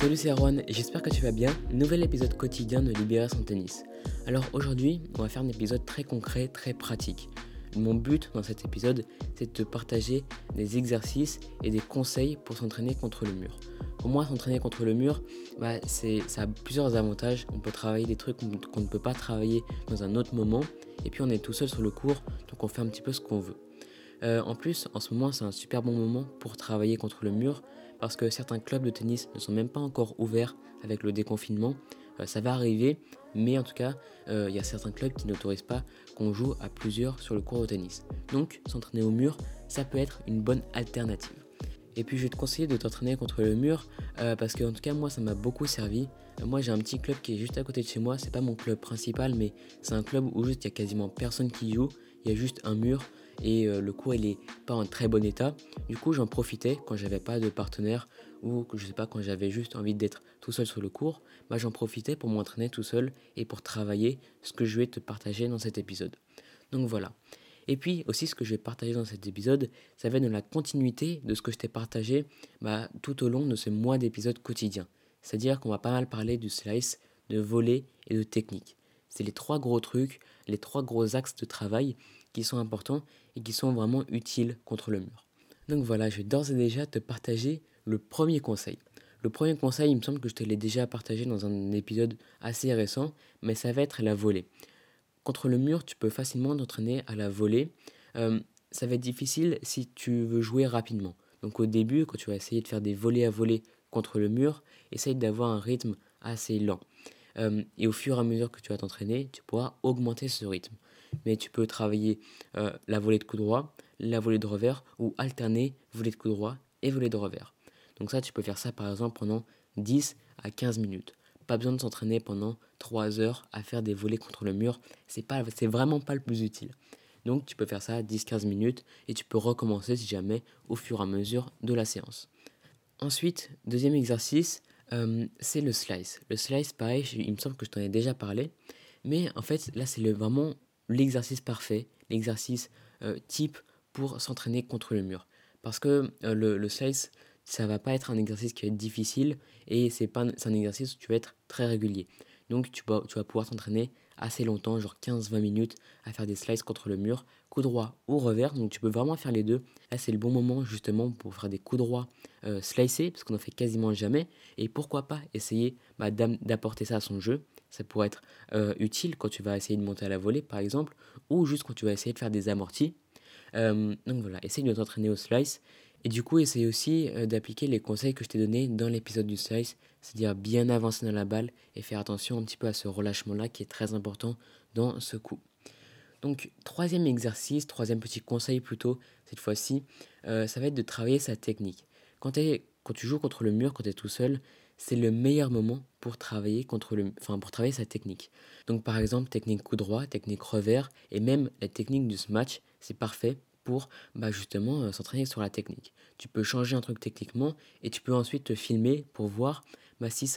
Salut c'est Erwan j'espère que tu vas bien. Nouvel épisode quotidien de Libérer son tennis. Alors aujourd'hui, on va faire un épisode très concret, très pratique. Mon but dans cet épisode, c'est de te partager des exercices et des conseils pour s'entraîner contre le mur. Pour moi, s'entraîner contre le mur, bah, ça a plusieurs avantages. On peut travailler des trucs qu'on ne peut pas travailler dans un autre moment. Et puis on est tout seul sur le cours, donc on fait un petit peu ce qu'on veut. Euh, en plus, en ce moment, c'est un super bon moment pour travailler contre le mur parce que certains clubs de tennis ne sont même pas encore ouverts avec le déconfinement. Euh, ça va arriver, mais en tout cas, euh, il y a certains clubs qui n'autorisent pas qu'on joue à plusieurs sur le court de tennis. Donc, s'entraîner au mur, ça peut être une bonne alternative. Et puis je vais te conseiller de t'entraîner contre le mur euh, parce que en tout cas moi ça m'a beaucoup servi. moi j'ai un petit club qui est juste à côté de chez moi, c'est pas mon club principal mais c'est un club où juste il y a quasiment personne qui joue, il y a juste un mur et euh, le cours il est pas en très bon état. Du coup, j'en profitais quand j'avais pas de partenaire ou je sais pas quand j'avais juste envie d'être tout seul sur le cours, bah j'en profitais pour m'entraîner tout seul et pour travailler ce que je vais te partager dans cet épisode. Donc voilà. Et puis aussi ce que je vais partager dans cet épisode, ça va être dans la continuité de ce que je t'ai partagé bah, tout au long de ce mois d'épisodes quotidiens. C'est-à-dire qu'on va pas mal parler du slice, de voler et de technique. C'est les trois gros trucs, les trois gros axes de travail qui sont importants et qui sont vraiment utiles contre le mur. Donc voilà, je vais d'ores et déjà te partager le premier conseil. Le premier conseil, il me semble que je te l'ai déjà partagé dans un épisode assez récent, mais ça va être la volée. Contre le mur, tu peux facilement t'entraîner à la volée. Euh, ça va être difficile si tu veux jouer rapidement. Donc au début, quand tu vas essayer de faire des volées à volée contre le mur, essaye d'avoir un rythme assez lent. Euh, et au fur et à mesure que tu vas t'entraîner, tu pourras augmenter ce rythme mais tu peux travailler euh, la volée de coup droit, la volée de revers ou alterner volée de coup droit et volée de revers. Donc ça, tu peux faire ça par exemple pendant 10 à 15 minutes. Pas besoin de s'entraîner pendant 3 heures à faire des volées contre le mur, c'est vraiment pas le plus utile. Donc tu peux faire ça 10-15 minutes et tu peux recommencer si jamais au fur et à mesure de la séance. Ensuite, deuxième exercice, euh, c'est le slice. Le slice, pareil, il me semble que je t'en ai déjà parlé, mais en fait là c'est vraiment l'exercice parfait, l'exercice euh, type pour s'entraîner contre le mur. Parce que euh, le, slice, ça va pas être un exercice qui va être difficile et c'est un exercice où tu vas être très régulier. Donc tu, tu vas pouvoir t'entraîner assez longtemps, genre 15-20 minutes, à faire des slices contre le mur, coup droit ou revers. Donc tu peux vraiment faire les deux. Là c'est le bon moment justement pour faire des coups droits euh, slicés, parce qu'on en fait quasiment jamais. Et pourquoi pas essayer bah, d'apporter ça à son jeu ça pourrait être euh, utile quand tu vas essayer de monter à la volée, par exemple, ou juste quand tu vas essayer de faire des amortis. Euh, donc voilà, essaye de t'entraîner au slice. Et du coup, essaye aussi euh, d'appliquer les conseils que je t'ai donnés dans l'épisode du slice, c'est-à-dire bien avancer dans la balle et faire attention un petit peu à ce relâchement-là qui est très important dans ce coup. Donc, troisième exercice, troisième petit conseil plutôt, cette fois-ci, ça va être de travailler sa technique. Quand, quand tu joues contre le mur, quand tu es tout seul, c'est le meilleur moment pour travailler contre le, enfin pour travailler sa technique. Donc par exemple technique coup droit, technique revers et même la technique du smash, c'est parfait pour bah, justement euh, s'entraîner sur la technique. Tu peux changer un truc techniquement et tu peux ensuite te filmer pour voir bah, si,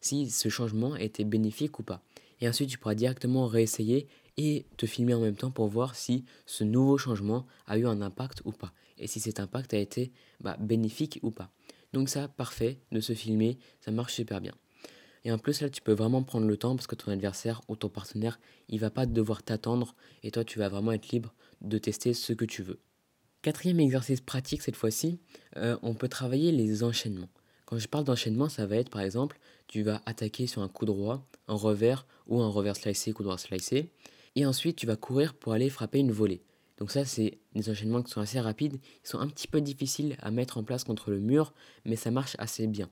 si ce changement était bénéfique ou pas. Et ensuite tu pourras directement réessayer et te filmer en même temps pour voir si ce nouveau changement a eu un impact ou pas. Et si cet impact a été bah, bénéfique ou pas. Donc ça, parfait de se filmer, ça marche super bien. Et en plus, là, tu peux vraiment prendre le temps parce que ton adversaire ou ton partenaire, il va pas devoir t'attendre et toi, tu vas vraiment être libre de tester ce que tu veux. Quatrième exercice pratique cette fois-ci, euh, on peut travailler les enchaînements. Quand je parle d'enchaînement, ça va être par exemple, tu vas attaquer sur un coup droit, un revers ou un revers slicé, coup droit slicé, et ensuite tu vas courir pour aller frapper une volée. Donc ça, c'est des enchaînements qui sont assez rapides, ils sont un petit peu difficiles à mettre en place contre le mur, mais ça marche assez bien.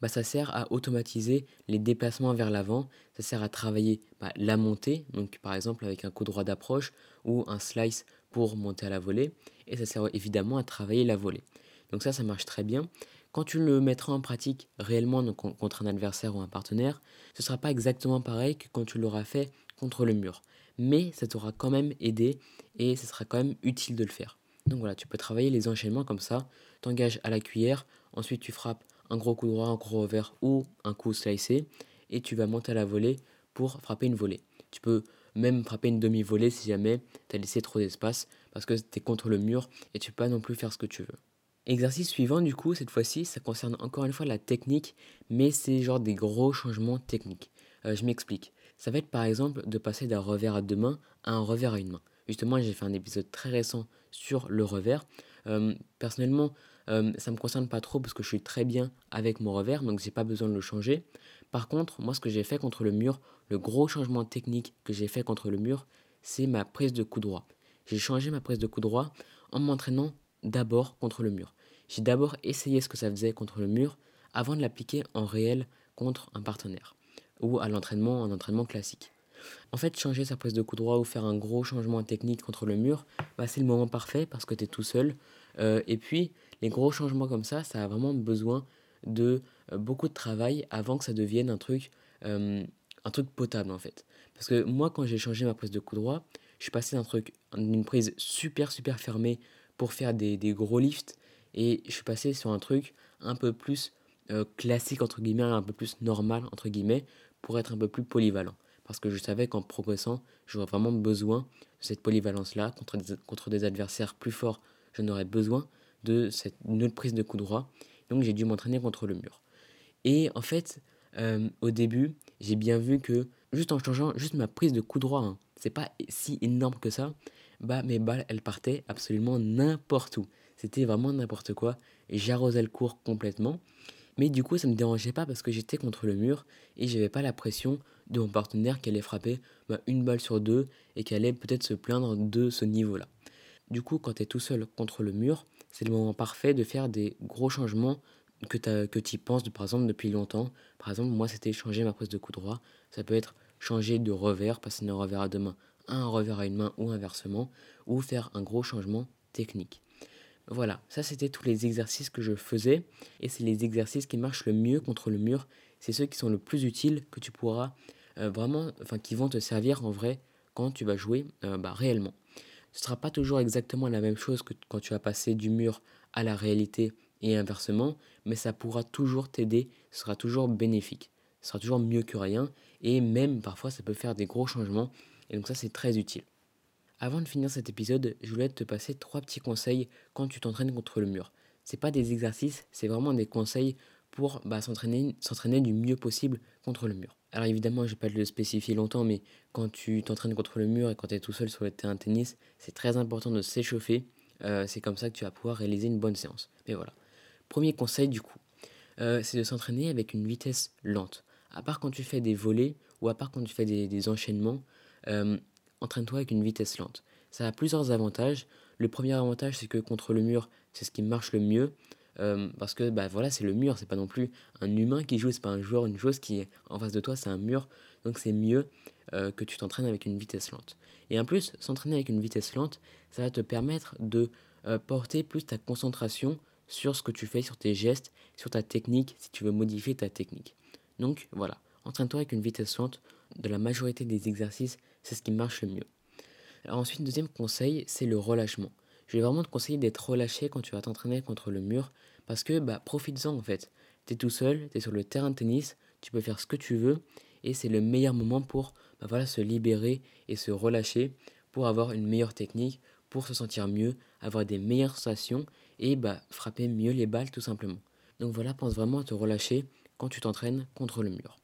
Bah, ça sert à automatiser les déplacements vers l'avant, ça sert à travailler bah, la montée, donc par exemple avec un coup droit d'approche ou un slice pour monter à la volée, et ça sert évidemment à travailler la volée. Donc ça, ça marche très bien. Quand tu le mettras en pratique réellement contre un adversaire ou un partenaire, ce ne sera pas exactement pareil que quand tu l'auras fait contre le mur mais ça t'aura quand même aidé et ce sera quand même utile de le faire. Donc voilà, tu peux travailler les enchaînements comme ça, t'engages à la cuillère, ensuite tu frappes un gros coup droit, un gros revers ou un coup slicé et tu vas monter à la volée pour frapper une volée. Tu peux même frapper une demi-volée si jamais tu as laissé trop d'espace parce que tu es contre le mur et tu peux pas non plus faire ce que tu veux. Exercice suivant, du coup, cette fois-ci, ça concerne encore une fois la technique, mais c'est genre des gros changements techniques. Euh, je m'explique. Ça va être par exemple de passer d'un revers à deux mains à un revers à une main. Justement, j'ai fait un épisode très récent sur le revers. Euh, personnellement, euh, ça ne me concerne pas trop parce que je suis très bien avec mon revers, donc j'ai pas besoin de le changer. Par contre, moi, ce que j'ai fait contre le mur, le gros changement technique que j'ai fait contre le mur, c'est ma prise de coup droit. J'ai changé ma prise de coup droit en m'entraînant d'abord contre le mur. J'ai d'abord essayé ce que ça faisait contre le mur avant de l'appliquer en réel contre un partenaire ou à l'entraînement, en entraînement classique. En fait, changer sa prise de coup droit ou faire un gros changement technique contre le mur, bah, c'est le moment parfait parce que tu es tout seul. Euh, et puis, les gros changements comme ça, ça a vraiment besoin de euh, beaucoup de travail avant que ça devienne un truc, euh, un truc potable en fait. Parce que moi, quand j'ai changé ma prise de coup droit, je suis passé d'un truc, d'une prise super super fermée pour faire des, gros lifts. Et je suis passé sur un truc un peu plus classique, entre guillemets, un peu plus normal, entre guillemets, pour être un peu plus polyvalent. Parce que je savais qu'en progressant, j'aurais vraiment besoin de cette polyvalence-là. Contre des, contre des adversaires plus forts, je n'aurais besoin de cette autre prise de coup droit. Donc j'ai dû m'entraîner contre le mur. Et en fait, euh, au début, j'ai bien vu que juste en changeant juste ma prise de coup droit, hein, c'est pas si énorme que ça, bah mes balles elles partaient absolument n'importe où. C'était vraiment n'importe quoi et j'arrosais le cours complètement. Mais du coup ça me dérangeait pas parce que j'étais contre le mur et j'avais pas la pression de mon partenaire qui allait frapper bah, une balle sur deux et qui allait peut-être se plaindre de ce niveau-là. Du coup quand tu es tout seul contre le mur, c'est le moment parfait de faire des gros changements que, tu penses par exemple depuis longtemps. Par exemple moi c'était changer ma prise de coup droit. Ça peut être changer de revers, passer d'un revers à deux mains un revers à une main ou inversement, ou faire un gros changement technique. Voilà, ça c'était tous les exercices que je faisais, et c'est les exercices qui marchent le mieux contre le mur, c'est ceux qui sont le plus utiles que tu pourras euh, vraiment, enfin qui vont te servir en vrai quand tu vas jouer euh, bah, réellement. Ce ne sera pas toujours exactement la même chose que quand tu vas passer du mur à la réalité et inversement, mais ça pourra toujours t'aider, ce sera toujours bénéfique, ce sera toujours mieux que rien, et même parfois ça peut faire des gros changements et donc ça, c'est très utile. Avant de finir cet épisode, je voulais te passer trois petits conseils quand tu t'entraînes contre le mur. C'est pas des exercices, c'est vraiment des conseils pour bah, s'entraîner, du mieux possible contre le mur. Alors évidemment, je vais pas le spécifier longtemps, mais quand tu t'entraînes contre le mur et quand tu es tout seul sur le terrain de tennis, c'est très important de s'échauffer. Euh, c'est comme ça que tu vas pouvoir réaliser une bonne séance. Mais voilà. Premier conseil du coup, euh, c'est de s'entraîner avec une vitesse lente. À part quand tu fais des volets ou à part quand tu fais des enchaînements, euh, entraîne-toi avec une vitesse lente. Ça a plusieurs avantages. Le premier avantage, c'est que contre le mur, c'est ce qui marche le mieux. Euh, parce que bah voilà c'est le mur c'est pas non plus un humain qui joue c'est pas un joueur une chose qui est en face de toi c'est un mur donc c'est mieux euh, que tu t'entraînes avec une vitesse lente et en plus s'entraîner avec une vitesse lente ça va te permettre de porter plus ta concentration sur ce que tu fais sur tes gestes sur ta technique si tu veux modifier ta technique donc voilà entraîne-toi avec une vitesse lente de la majorité des exercices c'est ce qui marche le mieux. Alors ensuite, deuxième conseil, c'est le relâchement. Je vais vraiment te conseiller d'être relâché quand tu vas t'entraîner contre le mur parce que bah, profites-en en fait. Tu es tout seul, tu es sur le terrain de tennis, tu peux faire ce que tu veux et c'est le meilleur moment pour bah, voilà, se libérer et se relâcher pour avoir une meilleure technique, pour se sentir mieux, avoir des meilleures sensations et bah, frapper mieux les balles tout simplement. Donc voilà, pense vraiment à te relâcher quand tu t'entraînes contre le mur.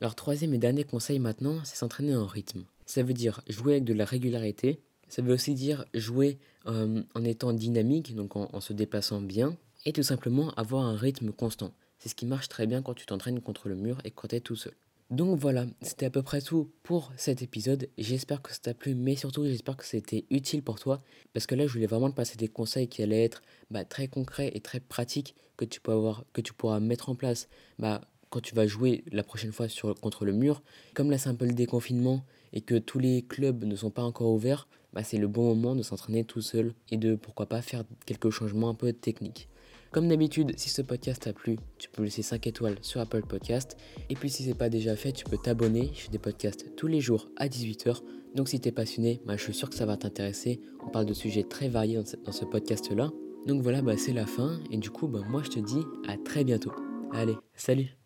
Alors troisième et dernier conseil maintenant, c'est s'entraîner en rythme. Ça veut dire jouer avec de la régularité. Ça veut aussi dire jouer euh, en étant dynamique, donc en, se déplaçant bien. Et tout simplement avoir un rythme constant. C'est ce qui marche très bien quand tu t'entraînes contre le mur et quand tu es tout seul. Donc voilà, c'était à peu près tout pour cet épisode. J'espère que ça t'a plu, mais surtout j'espère que c'était utile pour toi. Parce que là, je voulais vraiment te passer des conseils qui allaient être bah, très concrets et très pratiques que tu, peux avoir, que tu pourras mettre en place bah, quand tu vas jouer la prochaine fois contre le mur. Comme là, c'est un peu le déconfinement et que tous les clubs ne sont pas encore ouverts, bah, c'est le bon moment de s'entraîner tout seul et de pourquoi pas faire quelques changements un peu techniques. Comme d'habitude, si ce podcast t'a plu, tu peux laisser 5 étoiles sur Apple Podcast. Et puis si c'est pas déjà fait, tu peux t'abonner. Je fais des podcasts tous les jours à 18h. Donc si t'es passionné, bah, je suis sûr que ça va t'intéresser. On parle de sujets très variés dans ce, podcast-là. Donc voilà, bah, c'est la fin. Et du coup, bah, moi je te dis à très bientôt. Allez, salut